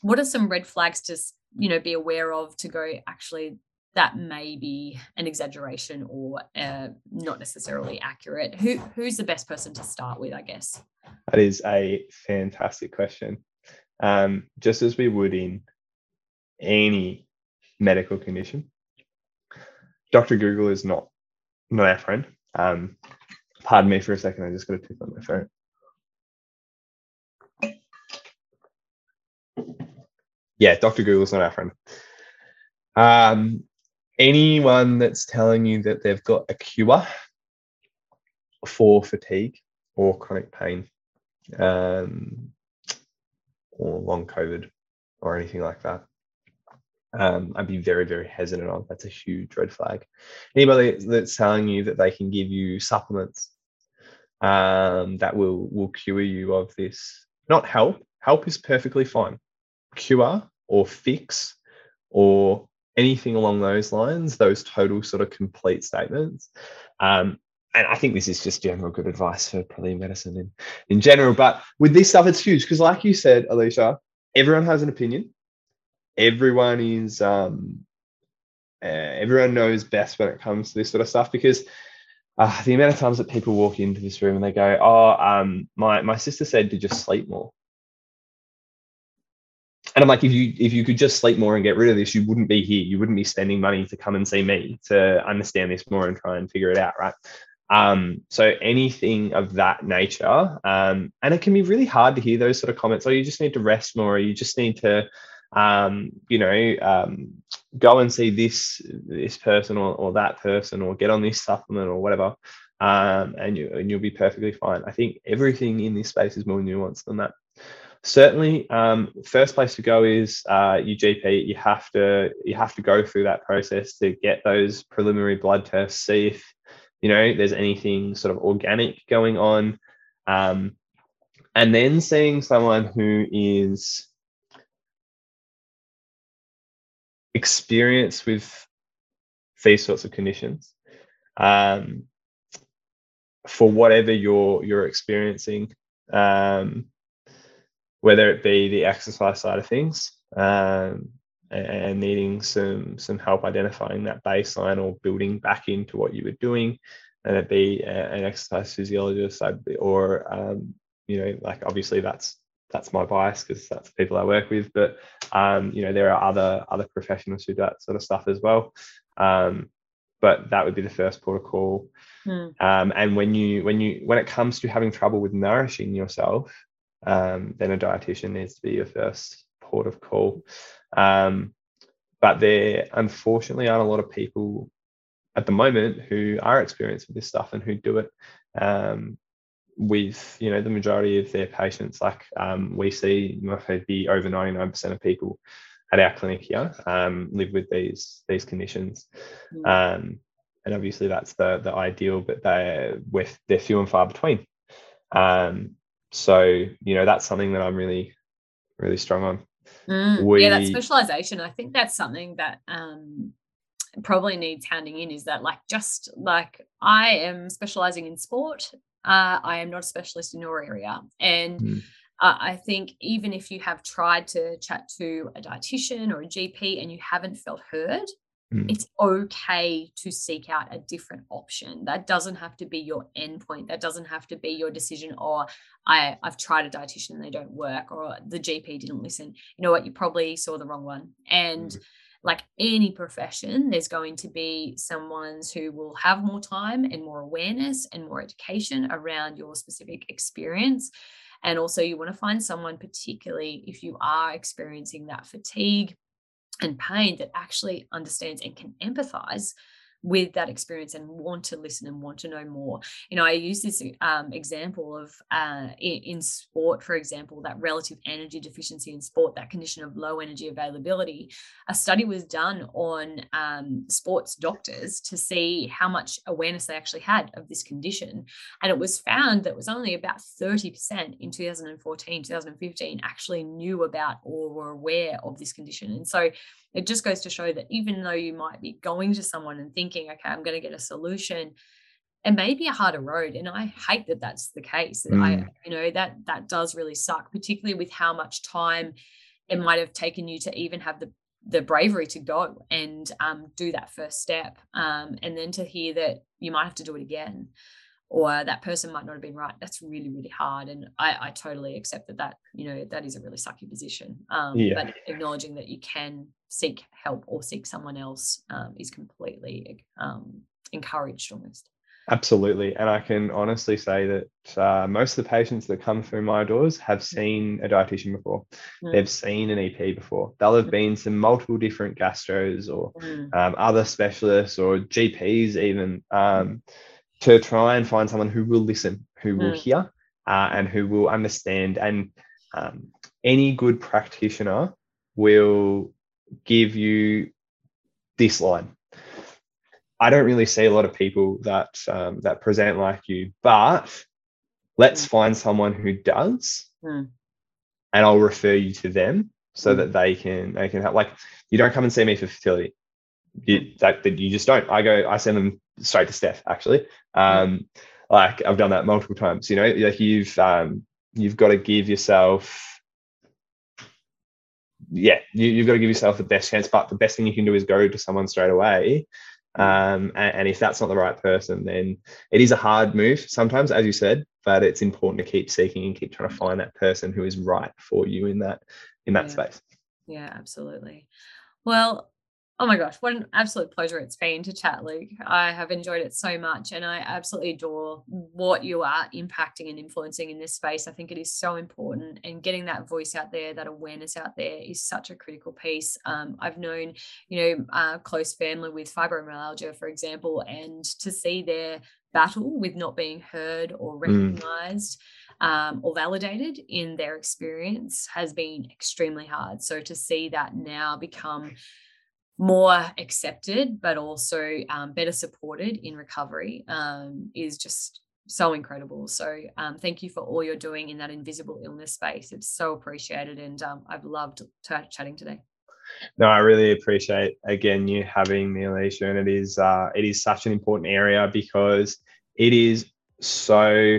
what are some red flags to you know be aware of to go actually that may be an exaggeration or uh, not necessarily accurate who who's the best person to start with i guess that is a fantastic question um, just as we would in any medical condition. Dr. Google is not not our friend. Um, pardon me for a second. I just got a tip on my phone. Yeah, Dr. Google is not our friend. Um, anyone that's telling you that they've got a cure for fatigue or chronic pain, um, or long COVID or anything like that. Um, I'd be very, very hesitant on. That's a huge red flag. Anybody that's telling you that they can give you supplements um, that will will cure you of this, not help. Help is perfectly fine. Cure or fix or anything along those lines, those total sort of complete statements. Um, and I think this is just general good advice for probably medicine in, in general. But with this stuff, it's huge because, like you said, Alicia, everyone has an opinion. Everyone is um, uh, everyone knows best when it comes to this sort of stuff because uh, the amount of times that people walk into this room and they go, "Oh, um, my my sister said to just sleep more," and I'm like, if you if you could just sleep more and get rid of this, you wouldn't be here. You wouldn't be spending money to come and see me to understand this more and try and figure it out, right? Um, so anything of that nature, um, and it can be really hard to hear those sort of comments. Oh, you just need to rest more. Or you just need to, um, you know, um, go and see this this person or, or that person, or get on this supplement or whatever, um, and you and you'll be perfectly fine. I think everything in this space is more nuanced than that. Certainly, um, first place to go is uh, your GP. You have to you have to go through that process to get those preliminary blood tests, see if you know there's anything sort of organic going on. Um, and then seeing someone who is experienced with these sorts of conditions um, for whatever you're you're experiencing um, whether it be the exercise side of things um, and needing some some help identifying that baseline or building back into what you were doing. And it be an exercise physiologist or um, you know like obviously that's that's my bias because that's the people I work with but um, you know there are other other professionals who do that sort of stuff as well. Um, but that would be the first protocol mm. and when you when you when it comes to having trouble with nourishing yourself um, then a dietitian needs to be your first port of call um, but there unfortunately aren't a lot of people at the moment who are experienced with this stuff and who do it um, with you know the majority of their patients. Like um, we see, maybe over 99% of people at our clinic here um, live with these these conditions. Mm. and obviously that's the the ideal, but they're with they're few and far between. Um, so you know that's something that I'm really really strong on. Mm, we, yeah, that specialization. I think that's something that um, probably needs handing in. Is that like just like I am specializing in sport. Uh, I am not a specialist in your area, and mm. uh, I think even if you have tried to chat to a dietitian or a GP and you haven't felt heard, Mm. It's okay to seek out a different option. That doesn't have to be your endpoint. That doesn't have to be your decision. Or I, I've tried a dietitian and they don't work, or the GP didn't listen. You know what? You probably saw the wrong one. And mm. like any profession, there's going to be someone's who will have more time and more awareness and more education around your specific experience. And also, you want to find someone, particularly if you are experiencing that fatigue and pain that actually understands and can empathize with that experience and want to listen and want to know more. You know, I use this um, example of uh, in, in, sport, for example, that relative energy deficiency in sport, that condition of low energy availability. A study was done on um, sports doctors to see how much awareness they actually had of this condition. And it was found that it was only about 30% in 2014, 2015 actually knew about or were aware of this condition. And so it just goes to show that even though you might be going to someone and thinking, okay, I'm going to get a solution, it may be a harder road. And I hate that that's the case. Mm. I, you know, that that does really suck, particularly with how much time it might have taken you to even have the the bravery to go and um, do that first step, um, and then to hear that you might have to do it again or that person might not have been right that's really really hard and i, I totally accept that that you know that is a really sucky position um, yeah. but acknowledging that you can seek help or seek someone else um, is completely um, encouraged almost absolutely and i can honestly say that uh, most of the patients that come through my doors have mm. seen a dietitian before mm. they've seen an ep before they'll have mm. been to multiple different gastros or mm. Um, other specialists or gps even um, to try and find someone who will listen, who will mm. hear, uh, and who will understand. And um, any good practitioner will give you this line. I don't really see a lot of people that um, that present like you, but let's mm. find someone who does, mm. and I'll refer you to them so mm. that they can they can help. Like you don't come and see me for fertility. You, that, that you just don't. I go, I send them straight to Steph actually. Um, like I've done that multiple times. You know, like you've um, you've got to give yourself yeah, you, have got to give yourself the best chance. But the best thing you can do is go to someone straight away. Um, and, and, if that's not the right person, then it is a hard move sometimes, as you said. But it's important to keep seeking and keep trying to find that person who is right for you in that in that yeah. space. Yeah, absolutely. Well, Oh my gosh, what an absolute pleasure it's been to chat, Luke. I have enjoyed it so much and I absolutely adore what you are impacting and influencing in this space. I think it is so important and getting that voice out there, that awareness out there is such a critical piece. Um, I've known, you know, a close family with fibromyalgia, for example, and to see their battle with not being heard or mm. recognized. Mm. Um, or validated in their experience has been extremely hard. So to see that now become more accepted, but also um, better supported in recovery um, is just so incredible. So um, thank you for all you're doing in that invisible illness space. It's so appreciated, and um, I've loved t- chatting today. No, I really appreciate again you having me, Alicia, and it is uh, it is such an important area because it is so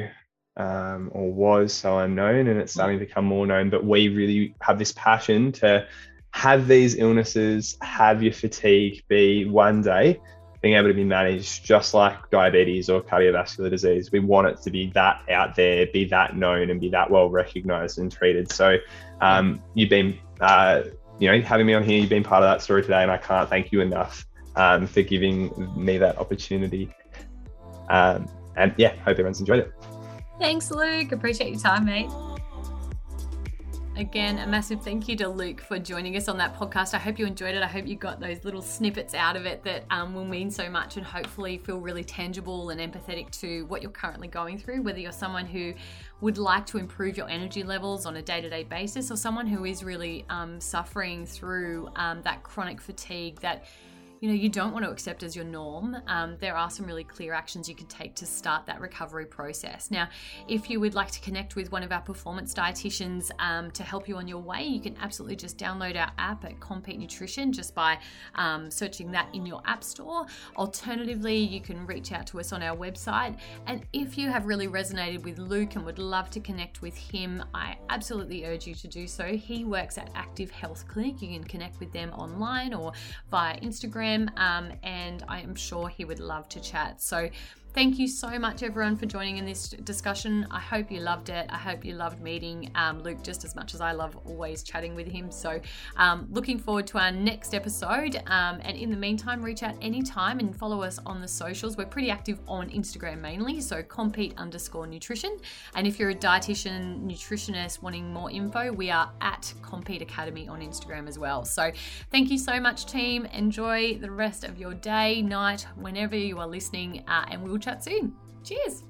um, or was so unknown, and it's starting to become more known. But we really have this passion to have these illnesses, have your fatigue be one day being able to be managed just like diabetes or cardiovascular disease. We want it to be that out there, be that known, and be that well recognized and treated. So, um, you've been, uh, you know, having me on here, you've been part of that story today, and I can't thank you enough um, for giving me that opportunity. Um, and yeah, hope everyone's enjoyed it. Thanks, Luke. Appreciate your time, mate. Again, a massive thank you to Luke for joining us on that podcast. I hope you enjoyed it. I hope you got those little snippets out of it that um, will mean so much and hopefully feel really tangible and empathetic to what you're currently going through, whether you're someone who would like to improve your energy levels on a day to day basis or someone who is really um, suffering through um, that chronic fatigue that you know you don't want to accept as your norm. Um, there are some really clear actions you can take to start that recovery process. Now if you would like to connect with one of our performance dietitians um, to help you on your way you can absolutely just download our app at Compeat nutrition just by um, searching that in your app store. Alternatively you can reach out to us on our website. And if you have really resonated with luke and would love to connect with him i absolutely urge you to do so. He works at active health clinic. You can connect with them online or via instagram Instagram, um, and I am sure he would love to chat. So Thank you so much, everyone, for joining in this discussion. I hope you loved it. I hope you loved meeting um, Luke just as much as I love always chatting with him. So, um, looking forward to our next episode. Um, and in the meantime, reach out anytime and follow us on the socials. We're pretty active on Instagram mainly, so Compeat underscore nutrition. And if you're a dietitian, nutritionist wanting more info, we are at Compeat Academy on Instagram as well. So, thank you so much, team. Enjoy the rest of your day, night, whenever you are listening, uh, and we'll chat soon. Cheers.